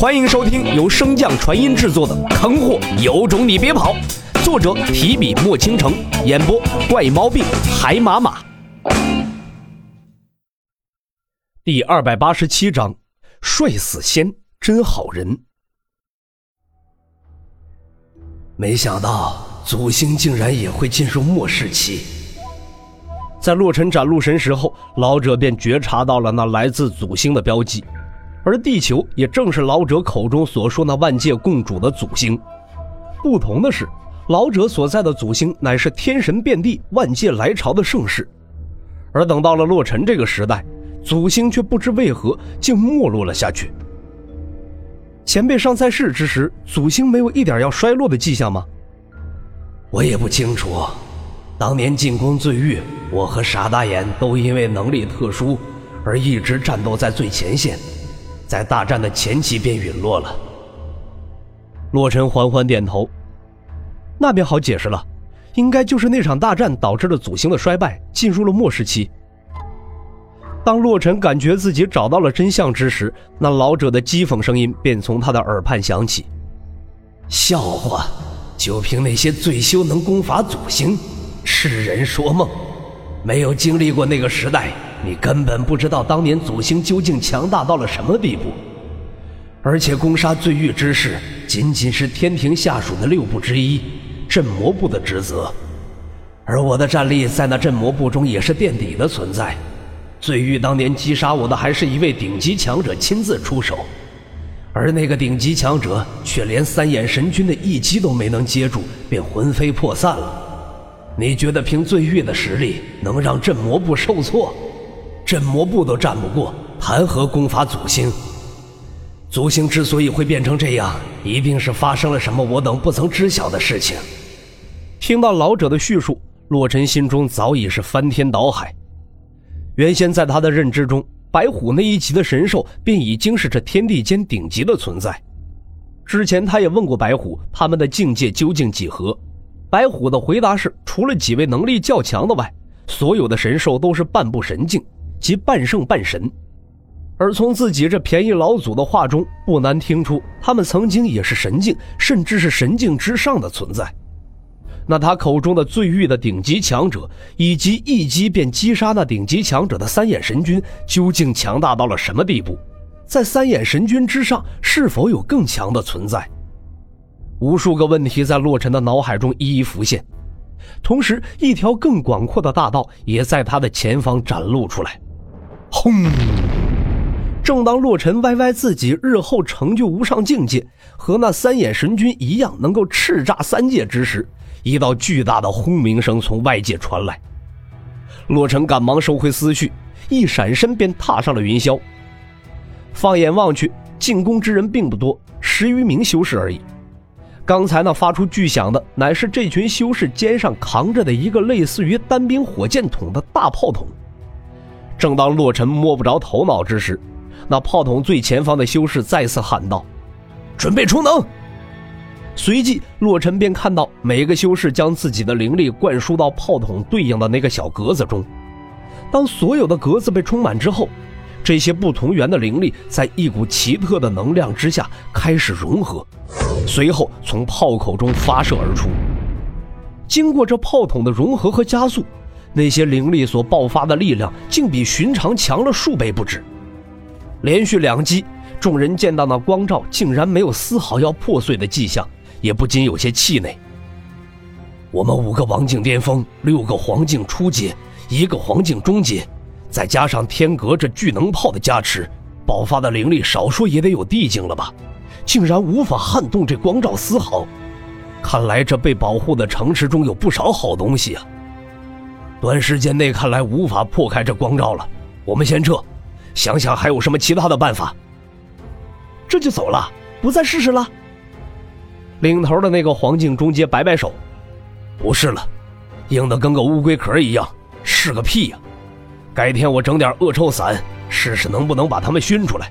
欢迎收听由升降传音制作的《坑货有种你别跑》，作者提笔墨倾城，演播怪毛病海马马。第二百八十七章，帅死仙真好人。没想到祖星竟然也会进入末世期。在洛尘斩戮神石后，老者便觉察到了那来自祖星的标记。而地球也正是老者口中所说那万界共主的祖星，不同的是，老者所在的祖星乃是天神遍地、万界来朝的盛世，而等到了洛尘这个时代，祖星却不知为何竟没落了下去。前辈尚在世之时，祖星没有一点要衰落的迹象吗？我也不清楚。当年进攻罪域，我和傻大眼都因为能力特殊而一直战斗在最前线。在大战的前期便陨落了。洛尘缓缓点头，那便好解释了，应该就是那场大战导致了祖星的衰败，进入了末世期。当洛尘感觉自己找到了真相之时，那老者的讥讽声音便从他的耳畔响起：“笑话，就凭那些罪修能攻伐祖星，痴人说梦，没有经历过那个时代。”你根本不知道当年祖星究竟强大到了什么地步，而且攻杀罪狱之事仅仅是天庭下属的六部之一镇魔部的职责，而我的战力在那镇魔部中也是垫底的存在。罪狱当年击杀我的还是一位顶级强者亲自出手，而那个顶级强者却连三眼神君的一击都没能接住，便魂飞魄散了。你觉得凭罪狱的实力能让镇魔部受挫？镇魔部都战不过，谈何攻伐祖星？祖星之所以会变成这样，一定是发生了什么我等不曾知晓的事情。听到老者的叙述，洛尘心中早已是翻天倒海。原先在他的认知中，白虎那一级的神兽便已经是这天地间顶级的存在。之前他也问过白虎，他们的境界究竟几何？白虎的回答是，除了几位能力较强的外，所有的神兽都是半步神境。即半圣半神，而从自己这便宜老祖的话中，不难听出他们曾经也是神境，甚至是神境之上的存在。那他口中的最欲的顶级强者，以及一击便击杀那顶级强者的三眼神君，究竟强大到了什么地步？在三眼神君之上，是否有更强的存在？无数个问题在洛尘的脑海中一一浮现，同时，一条更广阔的大道也在他的前方展露出来。轰！正当洛尘歪歪自己日后成就无上境界，和那三眼神君一样能够叱咤三界之时，一道巨大的轰鸣声从外界传来。洛尘赶忙收回思绪，一闪身便踏上了云霄。放眼望去，进攻之人并不多，十余名修士而已。刚才那发出巨响的，乃是这群修士肩上扛着的一个类似于单兵火箭筒的大炮筒。正当洛尘摸不着头脑之时，那炮筒最前方的修士再次喊道：“准备充能！”随即，洛尘便看到每个修士将自己的灵力灌输到炮筒对应的那个小格子中。当所有的格子被充满之后，这些不同源的灵力在一股奇特的能量之下开始融合，随后从炮口中发射而出。经过这炮筒的融合和加速。那些灵力所爆发的力量，竟比寻常强了数倍不止。连续两击，众人见到那光照竟然没有丝毫要破碎的迹象，也不禁有些气馁。我们五个王境巅峰，六个黄境初阶，一个黄境中阶，再加上天阁这巨能炮的加持，爆发的灵力少说也得有地境了吧？竟然无法撼动这光照丝毫，看来这被保护的城池中有不少好东西啊！短时间内看来无法破开这光照了，我们先撤，想想还有什么其他的办法。这就走了，不再试试了。领头的那个黄境中阶摆摆手，不是了，硬的跟个乌龟壳一样，是个屁呀！改天我整点恶臭散，试试能不能把他们熏出来。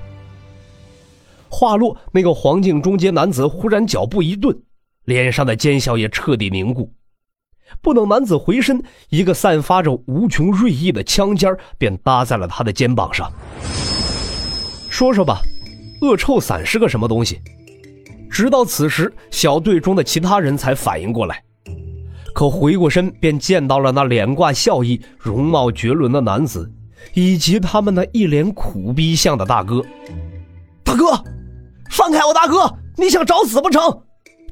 话落，那个黄境中阶男子忽然脚步一顿，脸上的奸笑也彻底凝固。不等男子回身，一个散发着无穷锐意的枪尖便搭在了他的肩膀上。说说吧，恶臭伞是个什么东西。直到此时，小队中的其他人才反应过来，可回过身便见到了那脸挂笑意、容貌绝伦的男子，以及他们那一脸苦逼相的大哥。大哥，放开我！大哥，你想找死不成？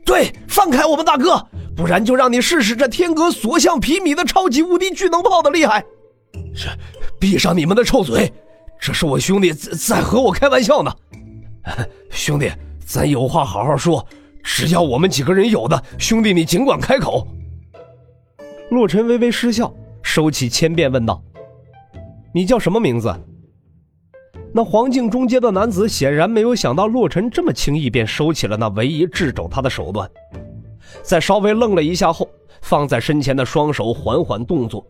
对，放开我们大哥，不然就让你试试这天阁所向披靡的超级无敌巨能炮的厉害。是，闭上你们的臭嘴，这是我兄弟在在和我开玩笑呢，兄弟。咱有话好好说，只要我们几个人有的，兄弟你尽管开口。洛尘微微失笑，收起千变问道：“你叫什么名字？”那黄境中阶的男子显然没有想到洛尘这么轻易便收起了那唯一制肘他的手段，在稍微愣了一下后，放在身前的双手缓缓动作，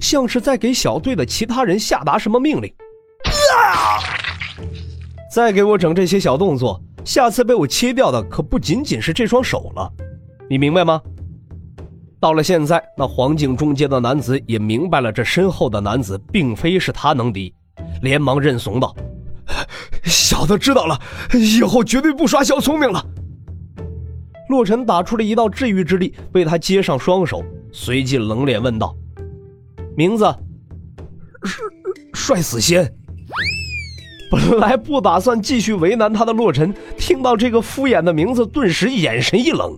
像是在给小队的其他人下达什么命令。啊！再给我整这些小动作！下次被我切掉的可不仅仅是这双手了，你明白吗？到了现在，那黄境中间的男子也明白了，这身后的男子并非是他能敌，连忙认怂道：“小的知道了，以后绝对不耍小聪明了。”洛尘打出了一道治愈之力，被他接上双手，随即冷脸问道：“名字？帅死仙。”本来不打算继续为难他的洛尘，听到这个敷衍的名字，顿时眼神一冷，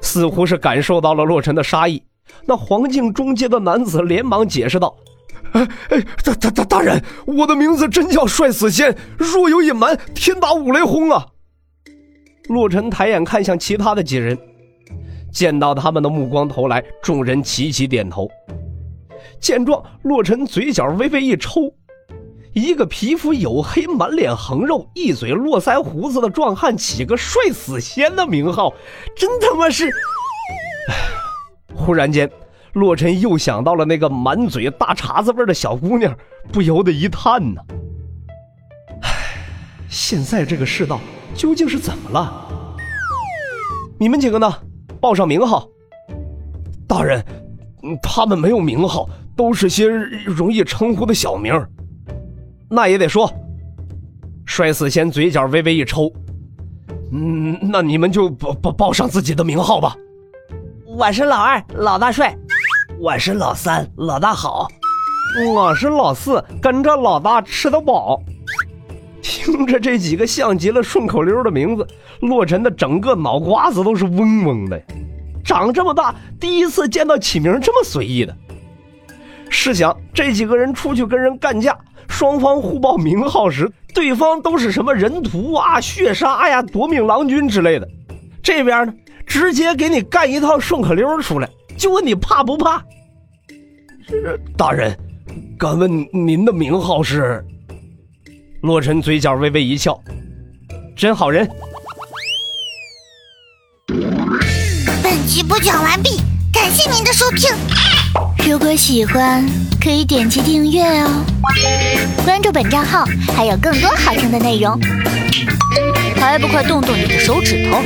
似乎是感受到了洛尘的杀意。那黄境中阶的男子连忙解释道：“哎哎，大大大大人，我的名字真叫帅死仙，若有隐瞒，天打五雷轰啊！”洛尘抬眼看向其他的几人，见到他们的目光投来，众人齐齐点头。见状，洛尘嘴角微微一抽。一个皮肤黝黑、满脸横肉、一嘴络腮胡子的壮汉，起个“帅死仙”的名号，真他妈是……忽然间，洛尘又想到了那个满嘴大碴子味的小姑娘，不由得一叹呢。唉，现在这个世道究竟是怎么了？你们几个呢？报上名号。大人，他们没有名号，都是些容易称呼的小名。那也得说，摔死仙嘴角微微一抽，嗯，那你们就报报报上自己的名号吧。我是老二，老大帅；我是老三，老大好；我是老四，跟着老大吃得饱。听着这几个像极了顺口溜的名字，洛尘的整个脑瓜子都是嗡嗡的。长这么大，第一次见到起名这么随意的。试想，这几个人出去跟人干架。双方互报名号时，对方都是什么人屠啊、血杀呀、夺命郎君之类的，这边呢，直接给你干一套顺口溜出来，就问你怕不怕？大人，敢问您的名号是？洛尘嘴角微微一笑，真好人。本集播讲完毕，感谢您的收听。如果喜欢，可以点击订阅哦，关注本账号还有更多好听的内容，还不快动动你的手指头！